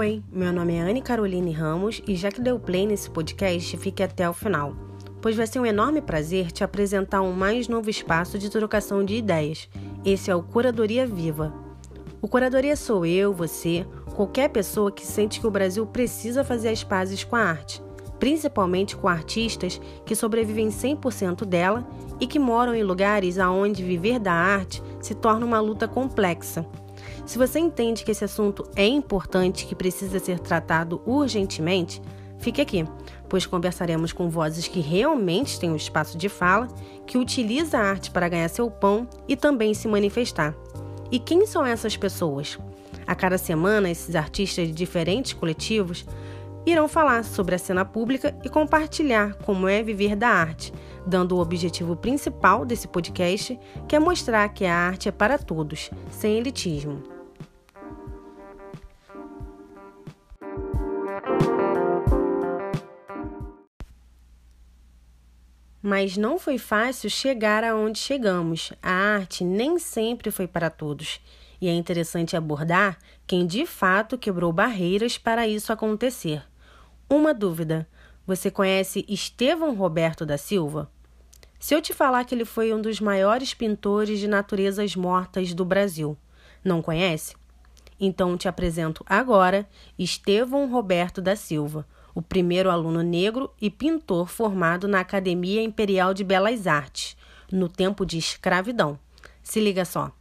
Oi, meu nome é Anne Caroline Ramos e já que deu play nesse podcast, fique até o final, pois vai ser um enorme prazer te apresentar um mais novo espaço de trocação de ideias. Esse é o Curadoria Viva. O Curadoria sou eu, você, qualquer pessoa que sente que o Brasil precisa fazer as pazes com a arte, principalmente com artistas que sobrevivem 100% dela e que moram em lugares aonde viver da arte se torna uma luta complexa. Se você entende que esse assunto é importante, que precisa ser tratado urgentemente, fique aqui, pois conversaremos com vozes que realmente têm um espaço de fala, que utiliza a arte para ganhar seu pão e também se manifestar. E quem são essas pessoas? A cada semana, esses artistas de diferentes coletivos irão falar sobre a cena pública e compartilhar como é viver da arte, dando o objetivo principal desse podcast, que é mostrar que a arte é para todos, sem elitismo. Mas não foi fácil chegar aonde chegamos. A arte nem sempre foi para todos. E é interessante abordar quem de fato quebrou barreiras para isso acontecer. Uma dúvida: você conhece Estevão Roberto da Silva? Se eu te falar que ele foi um dos maiores pintores de naturezas mortas do Brasil, não conhece? Então te apresento agora Estevão Roberto da Silva o primeiro aluno negro e pintor formado na Academia Imperial de Belas Artes, no tempo de escravidão. Se liga só.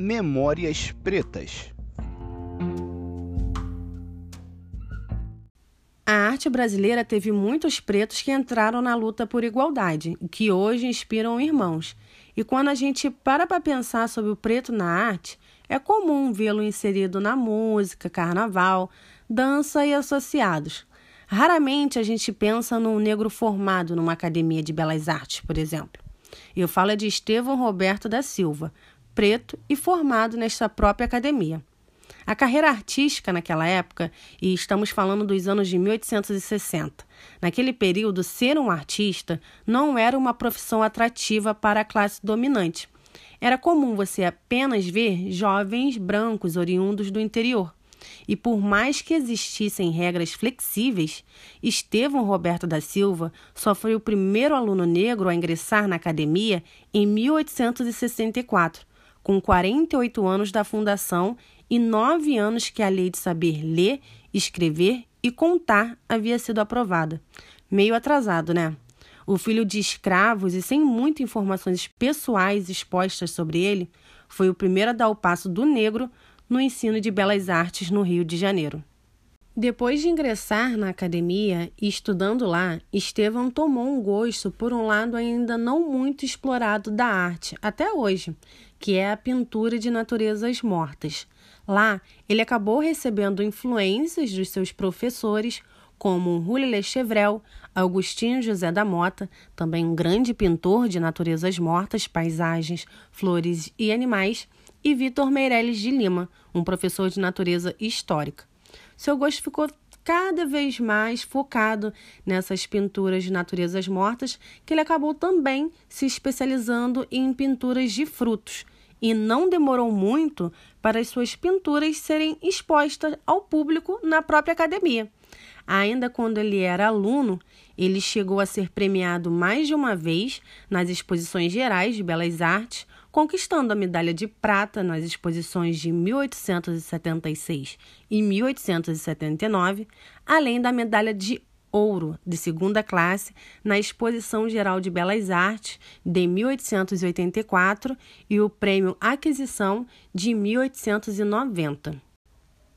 Memórias Pretas. A arte brasileira teve muitos pretos que entraram na luta por igualdade que hoje inspiram irmãos. E quando a gente para para pensar sobre o preto na arte, é comum vê-lo inserido na música, carnaval, dança e associados. Raramente a gente pensa num negro formado numa academia de belas artes, por exemplo. Eu falo de Estevão Roberto da Silva, preto e formado nesta própria academia. A carreira artística naquela época, e estamos falando dos anos de 1860, naquele período, ser um artista não era uma profissão atrativa para a classe dominante. Era comum você apenas ver jovens brancos oriundos do interior. E por mais que existissem regras flexíveis, Estevão Roberto da Silva só foi o primeiro aluno negro a ingressar na academia em 1864, com 48 anos da fundação e nove anos que a lei de saber ler, escrever e contar havia sido aprovada. Meio atrasado, né? O filho de escravos e sem muitas informações pessoais expostas sobre ele, foi o primeiro a dar o passo do negro no ensino de belas artes no Rio de Janeiro. Depois de ingressar na academia e estudando lá, Estevão tomou um gosto por um lado ainda não muito explorado da arte, até hoje, que é a pintura de naturezas mortas. Lá, ele acabou recebendo influências dos seus professores, como Rulli Lechevrel, Agostinho José da Mota, também um grande pintor de naturezas mortas, paisagens, flores e animais, e Vitor Meirelles de Lima, um professor de natureza histórica. Seu gosto ficou cada vez mais focado nessas pinturas de naturezas mortas, que ele acabou também se especializando em pinturas de frutos. E não demorou muito para as suas pinturas serem expostas ao público na própria academia. Ainda quando ele era aluno, ele chegou a ser premiado mais de uma vez nas exposições gerais de belas artes, conquistando a medalha de prata nas exposições de 1876 e 1879, além da medalha de ouro de segunda classe na Exposição Geral de Belas Artes de 1884 e o Prêmio Aquisição de 1890.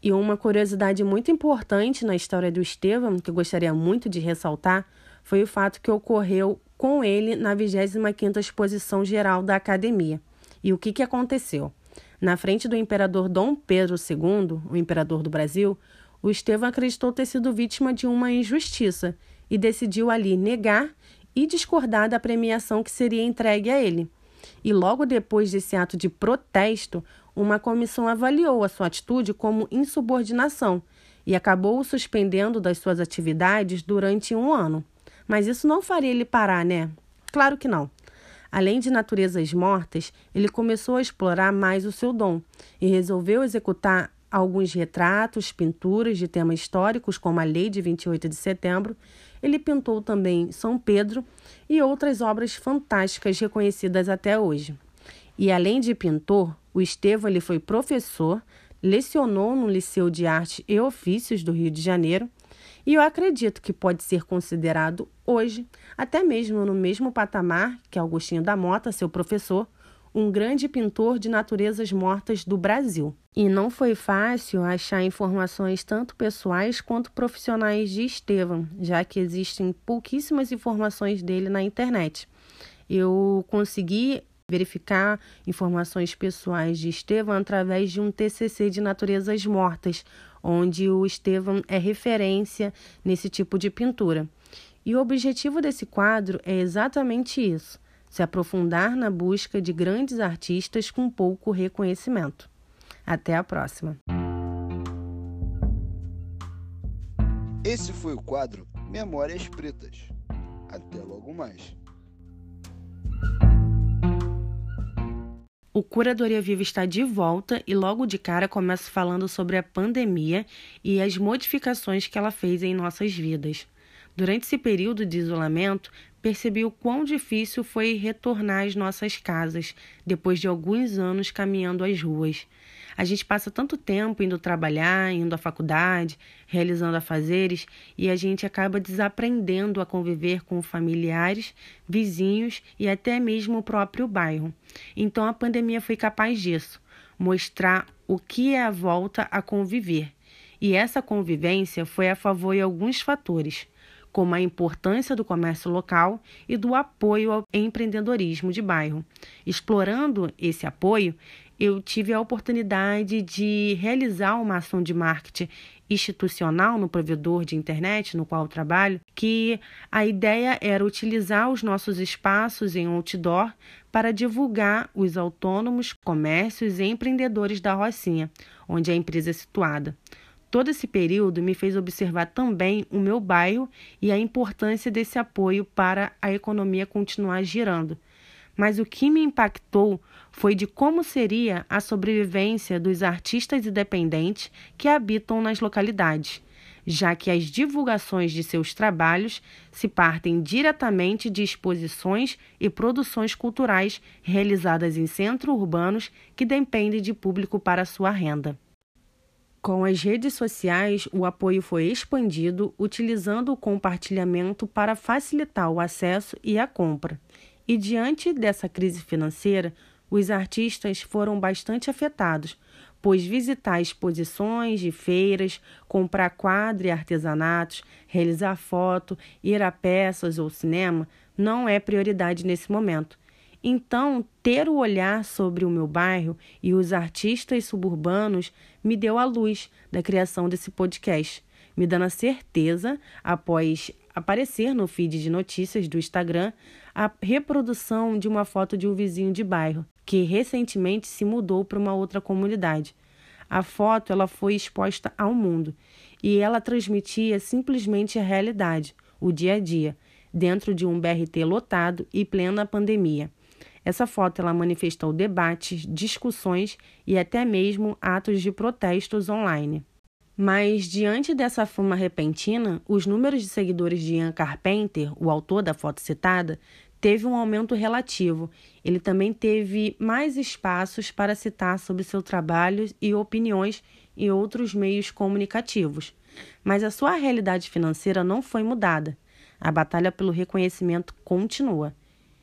E uma curiosidade muito importante na história do Estevam, que eu gostaria muito de ressaltar, foi o fato que ocorreu com ele na 25ª Exposição Geral da Academia. E o que, que aconteceu? Na frente do imperador Dom Pedro II, o imperador do Brasil, o Estevão acreditou ter sido vítima de uma injustiça e decidiu ali negar e discordar da premiação que seria entregue a ele. E logo depois desse ato de protesto, uma comissão avaliou a sua atitude como insubordinação e acabou o suspendendo das suas atividades durante um ano. Mas isso não faria ele parar, né? Claro que não. Além de naturezas mortas, ele começou a explorar mais o seu dom e resolveu executar alguns retratos, pinturas de temas históricos, como a Lei de 28 de Setembro. Ele pintou também São Pedro e outras obras fantásticas reconhecidas até hoje. E além de pintor, o Estevão ele foi professor, lecionou no Liceu de Arte e Ofícios do Rio de Janeiro, e eu acredito que pode ser considerado hoje, até mesmo no mesmo patamar que Augustinho da Mota, seu professor, um grande pintor de naturezas mortas do Brasil. E não foi fácil achar informações tanto pessoais quanto profissionais de Estevam, já que existem pouquíssimas informações dele na internet. Eu consegui verificar informações pessoais de Estevam através de um TCC de naturezas mortas, onde o Estevam é referência nesse tipo de pintura. E o objetivo desse quadro é exatamente isso: se aprofundar na busca de grandes artistas com pouco reconhecimento. Até a próxima. Esse foi o quadro Memórias Pretas. Até logo mais. O Curadoria Viva está de volta e logo de cara começa falando sobre a pandemia e as modificações que ela fez em nossas vidas. Durante esse período de isolamento, percebi o quão difícil foi retornar às nossas casas depois de alguns anos caminhando as ruas. A gente passa tanto tempo indo trabalhar, indo à faculdade, realizando afazeres e a gente acaba desaprendendo a conviver com familiares, vizinhos e até mesmo o próprio bairro. Então a pandemia foi capaz disso mostrar o que é a volta a conviver. E essa convivência foi a favor de alguns fatores como a importância do comércio local e do apoio ao empreendedorismo de bairro. Explorando esse apoio, eu tive a oportunidade de realizar uma ação de marketing institucional no provedor de internet no qual trabalho, que a ideia era utilizar os nossos espaços em outdoor para divulgar os autônomos, comércios e empreendedores da Rocinha, onde a empresa é situada. Todo esse período me fez observar também o meu bairro e a importância desse apoio para a economia continuar girando. Mas o que me impactou foi de como seria a sobrevivência dos artistas independentes que habitam nas localidades, já que as divulgações de seus trabalhos se partem diretamente de exposições e produções culturais realizadas em centros urbanos que dependem de público para sua renda. Com as redes sociais, o apoio foi expandido utilizando o compartilhamento para facilitar o acesso e a compra. E diante dessa crise financeira, os artistas foram bastante afetados, pois visitar exposições de feiras, comprar quadro e artesanatos, realizar foto, ir a peças ou cinema não é prioridade nesse momento. Então, ter o olhar sobre o meu bairro e os artistas suburbanos me deu a luz da criação desse podcast, me dando a certeza, após aparecer no feed de notícias do Instagram, a reprodução de uma foto de um vizinho de bairro que recentemente se mudou para uma outra comunidade. A foto ela foi exposta ao mundo e ela transmitia simplesmente a realidade, o dia a dia, dentro de um BRT lotado e plena pandemia. Essa foto ela manifestou debates, discussões e até mesmo atos de protestos online. Mas, diante dessa fama repentina, os números de seguidores de Ian Carpenter, o autor da foto citada, teve um aumento relativo. Ele também teve mais espaços para citar sobre seu trabalho e opiniões em outros meios comunicativos. Mas a sua realidade financeira não foi mudada. A batalha pelo reconhecimento continua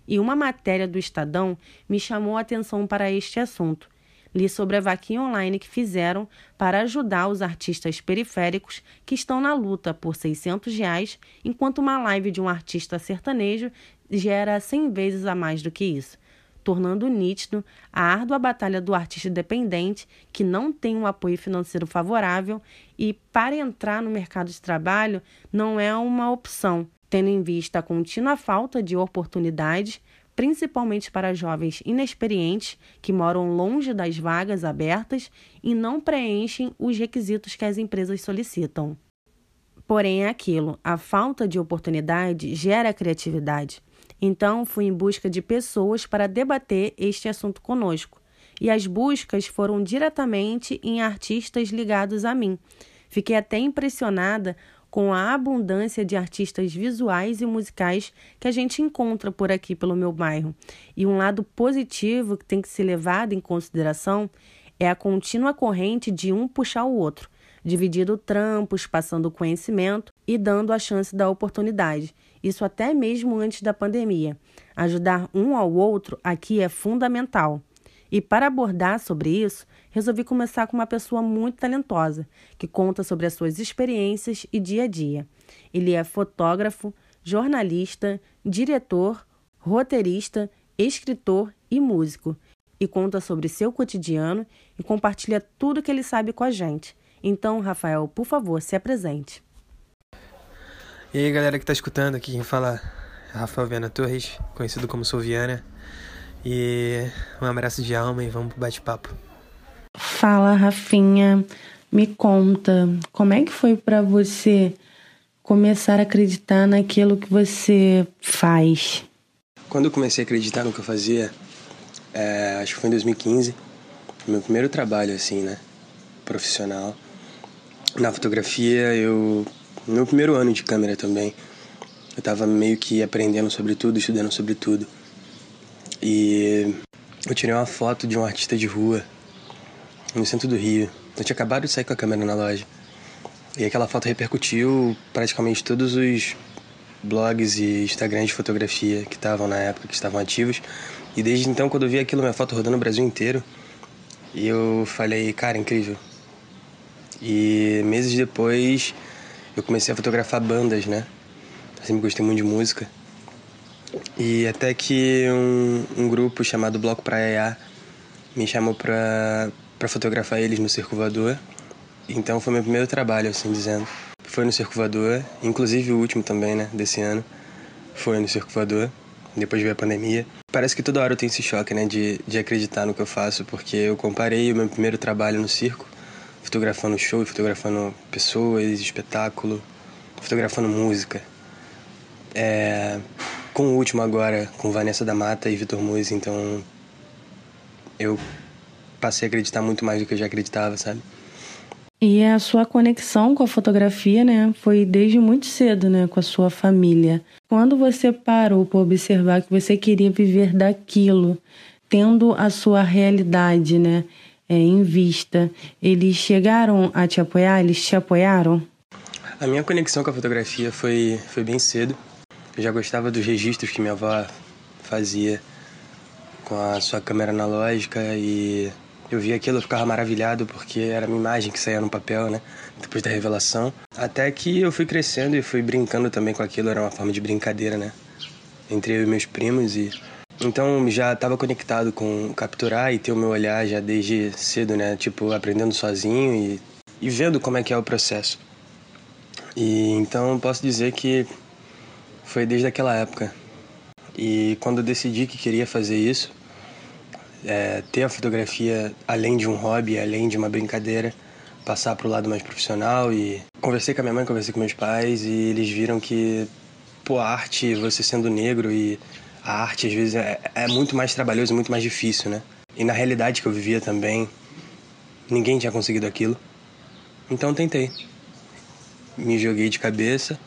e uma matéria do Estadão me chamou a atenção para este assunto. Li sobre a vaquinha online que fizeram para ajudar os artistas periféricos que estão na luta por 600 reais, enquanto uma live de um artista sertanejo gera 100 vezes a mais do que isso, tornando nítido a árdua batalha do artista independente que não tem um apoio financeiro favorável e, para entrar no mercado de trabalho, não é uma opção, tendo em vista a contínua falta de oportunidades, principalmente para jovens inexperientes que moram longe das vagas abertas e não preenchem os requisitos que as empresas solicitam. Porém, é aquilo: a falta de oportunidade gera criatividade. Então, fui em busca de pessoas para debater este assunto conosco. E as buscas foram diretamente em artistas ligados a mim. Fiquei até impressionada com a abundância de artistas visuais e musicais que a gente encontra por aqui pelo meu bairro. E um lado positivo que tem que ser levado em consideração é a contínua corrente de um puxar o outro, dividindo trampos, passando conhecimento e dando a chance da oportunidade. Isso até mesmo antes da pandemia. Ajudar um ao outro aqui é fundamental. E para abordar sobre isso, resolvi começar com uma pessoa muito talentosa, que conta sobre as suas experiências e dia a dia. Ele é fotógrafo, jornalista, diretor, roteirista, escritor e músico, e conta sobre seu cotidiano e compartilha tudo que ele sabe com a gente. Então, Rafael, por favor, se apresente. E aí, galera que está escutando, aqui quem fala é Rafael Viana Torres, conhecido como Sou Viana. E um abraço de alma e vamos pro bate-papo. Fala, Rafinha. Me conta, como é que foi para você começar a acreditar naquilo que você faz? Quando eu comecei a acreditar no que eu fazia, é, acho que foi em 2015, meu primeiro trabalho, assim, né? Profissional. Na fotografia, eu. No meu primeiro ano de câmera também, eu tava meio que aprendendo sobre tudo, estudando sobre tudo. E eu tirei uma foto de um artista de rua no centro do Rio. Eu tinha acabado de sair com a câmera na loja. E aquela foto repercutiu praticamente todos os blogs e Instagrams de fotografia que estavam na época, que estavam ativos. E desde então, quando eu vi aquilo, minha foto rodando o Brasil inteiro, eu falei, cara, incrível. E meses depois, eu comecei a fotografar bandas, né? Eu sempre gostei muito de música. E até que um, um grupo chamado Bloco Praia me chamou pra, pra fotografar eles no Circo Voador. Então foi meu primeiro trabalho, assim dizendo. Foi no Circo Voador, inclusive o último também, né, desse ano. Foi no Circo Voador, depois veio a pandemia. Parece que toda hora eu tenho esse choque, né, de, de acreditar no que eu faço, porque eu comparei o meu primeiro trabalho no circo, fotografando show, fotografando pessoas, espetáculo, fotografando música. É, com o último agora, com Vanessa da Mata e Vitor Muiz, então eu passei a acreditar muito mais do que eu já acreditava, sabe? E a sua conexão com a fotografia, né, foi desde muito cedo, né, com a sua família. Quando você parou para observar que você queria viver daquilo, tendo a sua realidade, né, é, em vista, eles chegaram a te apoiar? Eles te apoiaram? A minha conexão com a fotografia foi, foi bem cedo. Eu já gostava dos registros que minha avó fazia com a sua câmera analógica e eu via aquilo, eu ficava maravilhado porque era a minha imagem que saía no papel, né? Depois da revelação. Até que eu fui crescendo e fui brincando também com aquilo, era uma forma de brincadeira, né? Entre eu e meus primos e. Então já estava conectado com capturar e ter o meu olhar já desde cedo, né? Tipo, aprendendo sozinho e, e vendo como é que é o processo. E então posso dizer que foi desde aquela época. E quando eu decidi que queria fazer isso, é, ter a fotografia além de um hobby, além de uma brincadeira, passar para o lado mais profissional e conversei com a minha mãe, conversei com meus pais e eles viram que pô, a arte, você sendo negro e a arte às vezes é, é muito mais trabalhoso, muito mais difícil, né? E na realidade que eu vivia também, ninguém tinha conseguido aquilo. Então tentei. Me joguei de cabeça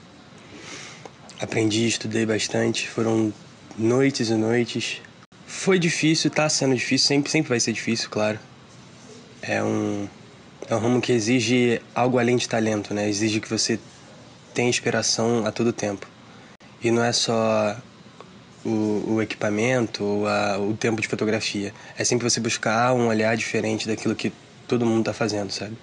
Aprendi, estudei bastante, foram noites e noites. Foi difícil, tá sendo difícil, sempre, sempre vai ser difícil, claro. É um, é um ramo que exige algo além de talento, né? Exige que você tenha inspiração a todo tempo. E não é só o, o equipamento ou a, o tempo de fotografia. É sempre você buscar um olhar diferente daquilo que todo mundo está fazendo, sabe?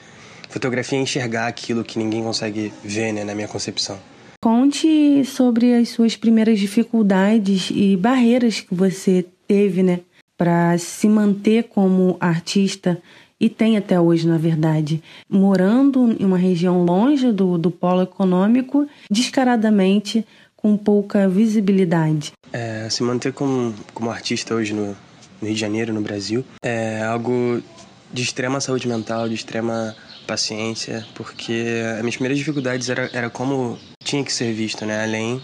Fotografia é enxergar aquilo que ninguém consegue ver, né, na minha concepção. Conte sobre as suas primeiras dificuldades e barreiras que você teve, né, para se manter como artista e tem até hoje, na verdade, morando em uma região longe do, do polo econômico, descaradamente com pouca visibilidade. É, se manter como, como artista hoje no, no Rio de Janeiro, no Brasil, é algo de extrema saúde mental, de extrema paciência, porque as minhas primeiras dificuldades era, era como tinha que ser visto, né? Além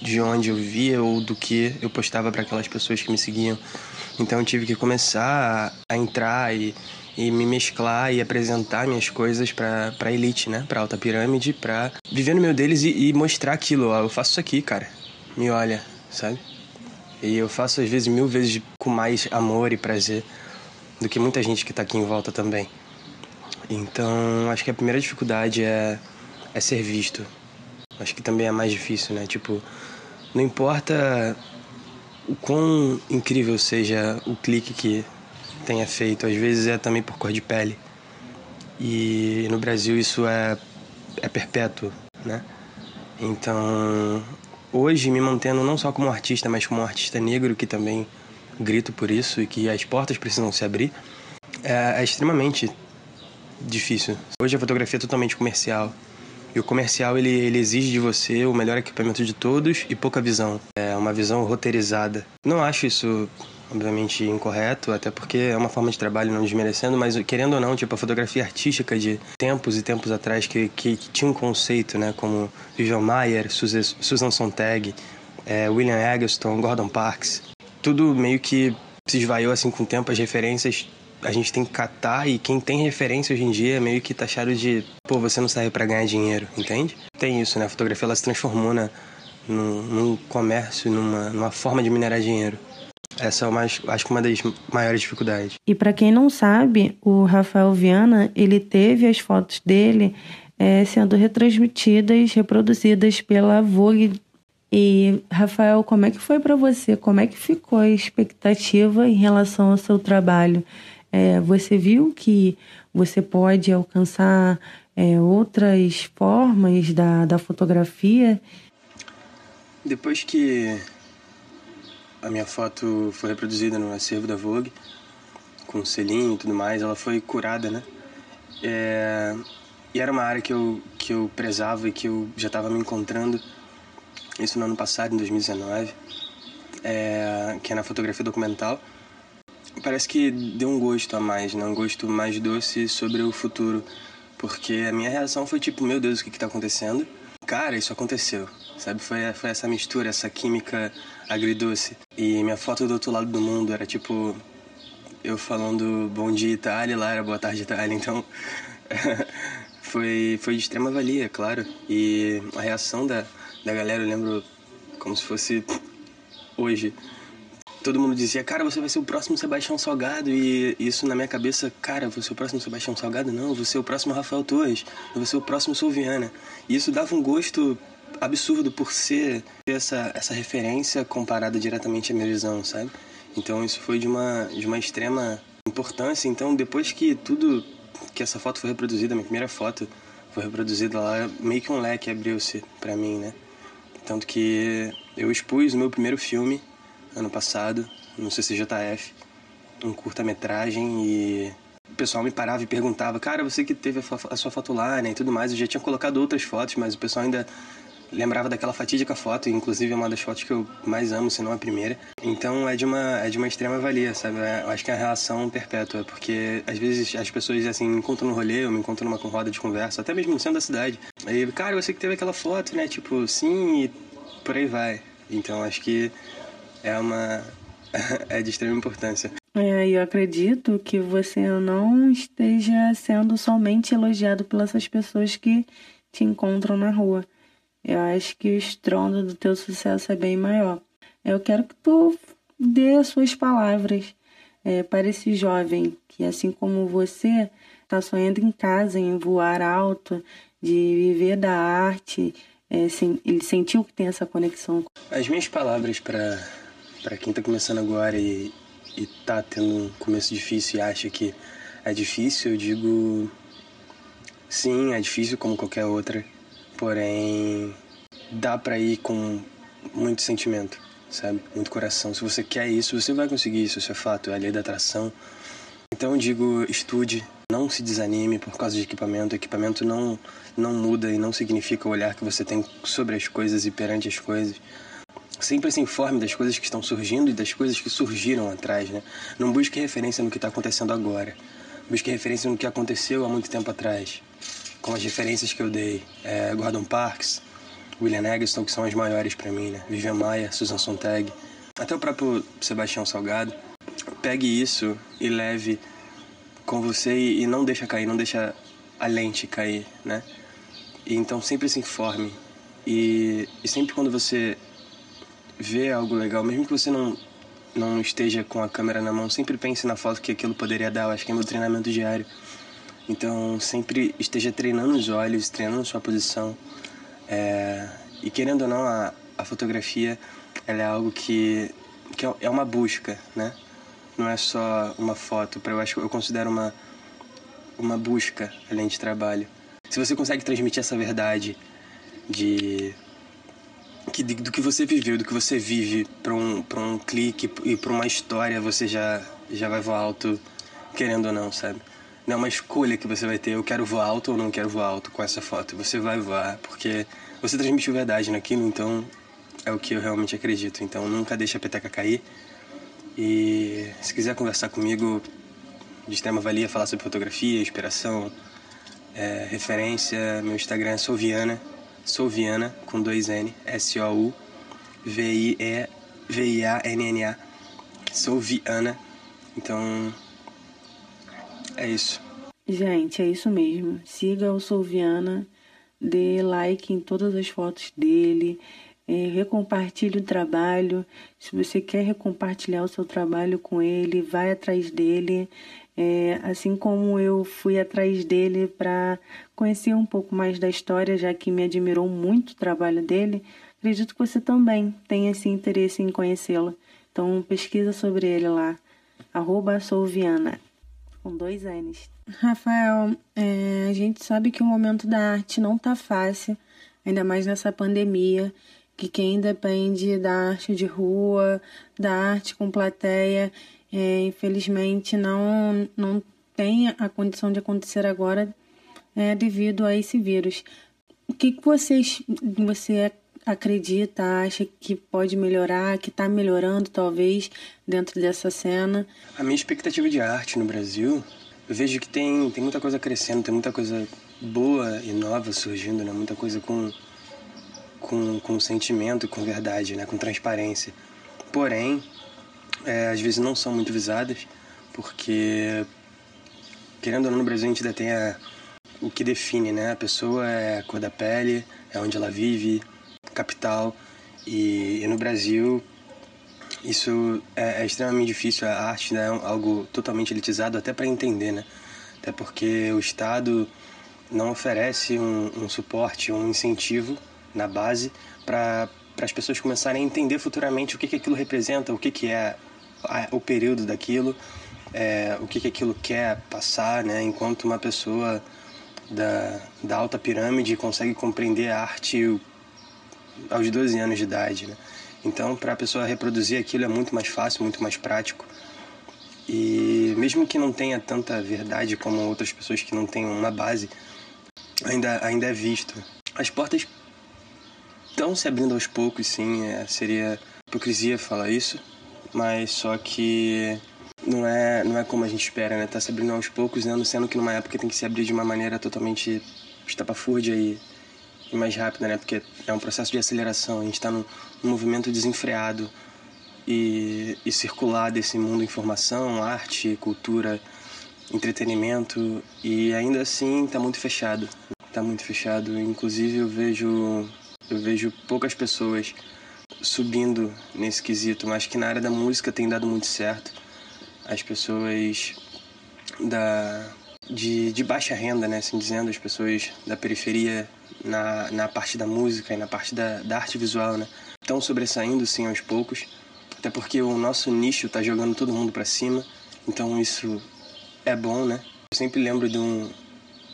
de onde eu via ou do que eu postava para aquelas pessoas que me seguiam. Então eu tive que começar a, a entrar e, e me mesclar e apresentar minhas coisas para a elite, né? Para alta pirâmide, para viver no meio deles e, e mostrar aquilo. Ó, eu faço isso aqui, cara. Me olha, sabe? E eu faço às vezes mil vezes com mais amor e prazer do que muita gente que está aqui em volta também. Então, acho que a primeira dificuldade é, é ser visto. Acho que também é mais difícil, né? Tipo, não importa o quão incrível seja o clique que tenha feito, às vezes é também por cor de pele. E no Brasil isso é, é perpétuo, né? Então, hoje me mantendo não só como artista, mas como artista negro que também grito por isso e que as portas precisam se abrir, é, é extremamente difícil. Hoje a fotografia é totalmente comercial. E o comercial ele, ele exige de você o melhor equipamento de todos e pouca visão. É uma visão roteirizada. Não acho isso obviamente incorreto, até porque é uma forma de trabalho não desmerecendo, mas querendo ou não, tipo a fotografia artística de tempos e tempos atrás que, que, que tinha um conceito, né, como Vivian Mayer, Susan Sontag, é, William Eggleston, Gordon Parks, tudo meio que se esvaiu assim com o tempo, as referências a gente tem que catar e quem tem referência hoje em dia é meio que taxado de, pô, você não serve para ganhar dinheiro, entende? Tem isso, né? A fotografia ela se transformou na, num, num comércio, numa, numa forma de minerar dinheiro. Essa é uma, acho que uma das maiores dificuldades. E para quem não sabe, o Rafael Viana, ele teve as fotos dele é, sendo retransmitidas, reproduzidas pela Vogue. E Rafael, como é que foi para você? Como é que ficou a expectativa em relação ao seu trabalho? É, você viu que você pode alcançar é, outras formas da, da fotografia? Depois que a minha foto foi reproduzida no acervo da Vogue, com selinho e tudo mais, ela foi curada, né? É, e era uma área que eu, que eu prezava e que eu já estava me encontrando, isso no ano passado, em 2019, é, que é na fotografia documental parece que deu um gosto a mais, né? Um gosto mais doce sobre o futuro. Porque a minha reação foi tipo, meu Deus, o que que tá acontecendo? Cara, isso aconteceu, sabe? Foi, foi essa mistura, essa química agridoce. E minha foto do outro lado do mundo era tipo eu falando bom dia Itália, lá era boa tarde Itália, então foi, foi de extrema valia, claro. E a reação da, da galera, eu lembro como se fosse hoje todo mundo dizia, cara, você vai ser o próximo Sebastião Salgado. E isso na minha cabeça, cara, você é o próximo Sebastião Salgado? Não, você é o próximo Rafael Torres. Você é o próximo Silviana. E isso dava um gosto absurdo por ser essa, essa referência comparada diretamente à minha visão, sabe? Então isso foi de uma, de uma extrema importância. Então depois que tudo, que essa foto foi reproduzida, minha primeira foto foi reproduzida lá, meio que um leque abriu-se para mim, né? Tanto que eu expus o meu primeiro filme ano passado, no CCJF, um curta-metragem e o pessoal me parava e perguntava, cara, você que teve a sua foto lá, né, e tudo mais. Eu já tinha colocado outras fotos, mas o pessoal ainda lembrava daquela fatídica foto, inclusive é uma das fotos que eu mais amo, se não a primeira. Então é de uma, é de uma extrema valia, sabe? É, eu acho que é a relação perpétua, porque às vezes as pessoas assim me encontram no rolê, eu me encontro numa roda de conversa, até mesmo no centro da cidade. Aí, cara, você que teve aquela foto, né? Tipo, sim, e por aí vai. Então acho que é uma é de extrema importância. É, eu acredito que você não esteja sendo somente elogiado pelas pessoas que te encontram na rua. Eu acho que o estrondo do teu sucesso é bem maior. Eu quero que tu dê as suas palavras é, para esse jovem que, assim como você, está sonhando em casa, em voar alto, de viver da arte. É, ele sentiu que tem essa conexão. As minhas palavras para para quem está começando agora e, e tá tendo um começo difícil e acha que é difícil, eu digo sim, é difícil como qualquer outra, porém dá para ir com muito sentimento, sabe? Muito coração. Se você quer isso, você vai conseguir isso, isso é fato, é a lei da atração. Então eu digo, estude, não se desanime por causa de equipamento. O equipamento não, não muda e não significa o olhar que você tem sobre as coisas e perante as coisas sempre se informe das coisas que estão surgindo e das coisas que surgiram atrás, né? Não busque referência no que está acontecendo agora. Busque referência no que aconteceu há muito tempo atrás. Com as referências que eu dei. É, Gordon Parks, William Eggleston, que são as maiores para mim, né? Vivian Maia, Susan Sontag, até o próprio Sebastião Salgado. Pegue isso e leve com você e, e não deixa cair, não deixa a lente cair, né? E então sempre se informe e, e sempre quando você vê algo legal, mesmo que você não não esteja com a câmera na mão, sempre pense na foto que aquilo poderia dar. Eu acho que é meu treinamento diário. Então, sempre esteja treinando os olhos, treinando sua posição. É... E querendo ou não, a, a fotografia ela é algo que, que é, é uma busca, né? Não é só uma foto. Eu acho eu considero uma uma busca além de trabalho. Se você consegue transmitir essa verdade de que do que você viveu, do que você vive para um um clique e para uma história, você já já vai voar alto querendo ou não, sabe? Não é uma escolha que você vai ter, eu quero voar alto ou não quero voar alto com essa foto. Você vai voar porque você transmitiu verdade naquilo, então é o que eu realmente acredito. Então nunca deixe a peteca cair. E se quiser conversar comigo de extrema valia, falar sobre fotografia, inspiração, é, referência, meu Instagram é Soviana, Soviana com dois N, S-O-U-V-I-E-V-I-A-N-N-A, Soviana. Então é isso. Gente, é isso mesmo. Siga o Soviana, dê like em todas as fotos dele é, recompartilhe o trabalho. Se você quer recompartilhar o seu trabalho com ele, vai atrás dele. É, assim como eu fui atrás dele para conhecer um pouco mais da história, já que me admirou muito o trabalho dele, acredito que você também tenha esse interesse em conhecê-lo. Então pesquisa sobre ele lá, arroba Solviana, com dois N's. Rafael, é, a gente sabe que o momento da arte não tá fácil, ainda mais nessa pandemia que quem depende da arte de rua, da arte com plateia, é, infelizmente não, não tem a condição de acontecer agora é, devido a esse vírus. O que, que vocês, você acredita, acha que pode melhorar, que está melhorando talvez dentro dessa cena? A minha expectativa de arte no Brasil, eu vejo que tem, tem muita coisa crescendo, tem muita coisa boa e nova surgindo, né? muita coisa com com, com sentimento com verdade, né? com transparência. Porém, é, às vezes não são muito visadas, porque, querendo ou não, no Brasil a gente ainda tem a, o que define, né? A pessoa é a cor da pele, é onde ela vive, capital. E, e no Brasil isso é, é, extremamente difícil. A arte né, é algo totalmente elitizado, até para entender, né? Até porque o Estado não oferece um, um suporte, um incentivo na base para as pessoas começarem a entender futuramente o que, que aquilo representa, o que, que é o período daquilo, é, o que, que aquilo quer passar, né? enquanto uma pessoa da, da alta pirâmide consegue compreender a arte aos 12 anos de idade. Né? Então, para a pessoa reproduzir aquilo é muito mais fácil, muito mais prático. E mesmo que não tenha tanta verdade como outras pessoas que não tenham uma base, ainda, ainda é visto. As portas estão se abrindo aos poucos, sim. É, seria hipocrisia falar isso, mas só que não é, não é como a gente espera, né? Tá se abrindo aos poucos, né? sendo que numa época tem que se abrir de uma maneira totalmente estapafúrdia e, e mais rápida, né? Porque é um processo de aceleração, a gente está num, num movimento desenfreado e, e circular desse mundo informação, arte, cultura, entretenimento e ainda assim está muito fechado. Está muito fechado. Inclusive eu vejo eu vejo poucas pessoas subindo nesse quesito, mas que na área da música tem dado muito certo. As pessoas da, de, de baixa renda, né, assim dizendo, as pessoas da periferia na, na parte da música e na parte da, da arte visual, né, estão sobressaindo sim aos poucos, até porque o nosso nicho está jogando todo mundo para cima, então isso é bom, né. Eu sempre lembro de um,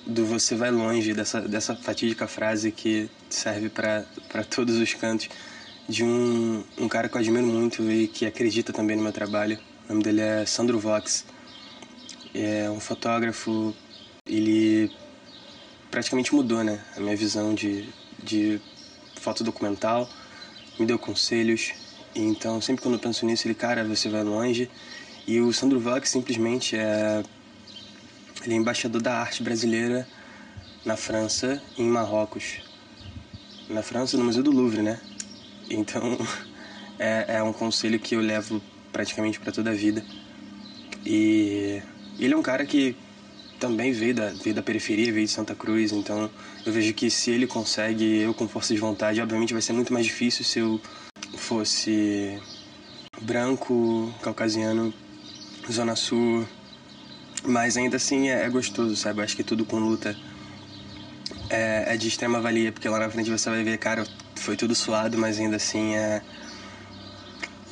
do você vai longe, dessa, dessa fatídica frase que serve para todos os cantos, de um, um cara que eu admiro muito e que acredita também no meu trabalho. O nome dele é Sandro Vox. É um fotógrafo, ele praticamente mudou né, a minha visão de, de foto documental, me deu conselhos. Então, sempre quando eu penso nisso, ele, cara, você vai longe. E o Sandro Vox simplesmente é ele é embaixador da arte brasileira na França e em Marrocos. na França, no Museu do Louvre, né? Então, é, é um conselho que eu levo praticamente para toda a vida. E ele é um cara que também veio da, veio da periferia, veio de Santa Cruz, então eu vejo que se ele consegue, eu com força de vontade, obviamente vai ser muito mais difícil se eu fosse branco, caucasiano, zona sul, mas ainda assim é, é gostoso, sabe? Eu acho que tudo com luta é, é, de extrema valia, porque lá na frente você vai ver, cara, foi tudo suado, mas ainda assim é.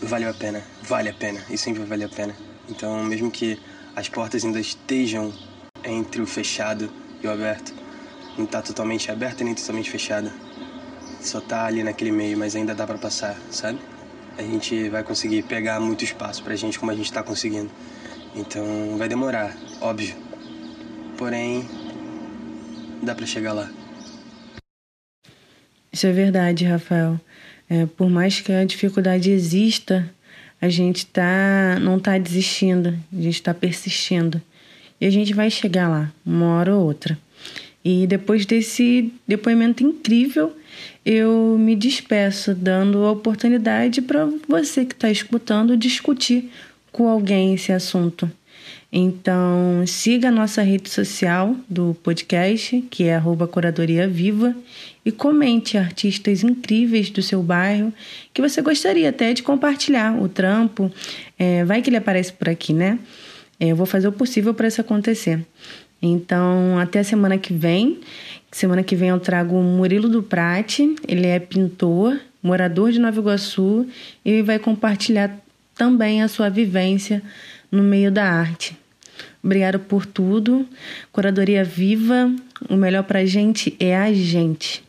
Valeu a pena, vale a pena, e sempre vale a pena. Então, mesmo que as portas ainda estejam entre o fechado e o aberto, não tá totalmente aberta nem totalmente fechada. Só tá ali naquele meio, mas ainda dá para passar, sabe? A gente vai conseguir pegar muito espaço pra gente como a gente tá conseguindo. Então vai demorar, óbvio. Porém, dá para chegar lá. Isso é verdade, Rafael. É, por mais que a dificuldade exista, a gente tá, não está desistindo, a gente está persistindo. E a gente vai chegar lá, uma hora ou outra. E depois desse depoimento incrível, eu me despeço, dando a oportunidade para você que está escutando discutir com alguém esse assunto. Então, siga a nossa rede social do podcast, que é Curadoria Viva, e comente artistas incríveis do seu bairro que você gostaria até de compartilhar o trampo. É, vai que ele aparece por aqui, né? É, eu vou fazer o possível para isso acontecer. Então, até a semana que vem. Semana que vem eu trago o Murilo do Prate, ele é pintor, morador de Nova Iguaçu e vai compartilhar também a sua vivência no meio da arte. Obrigado por tudo. Curadoria Viva, o melhor pra gente é a gente.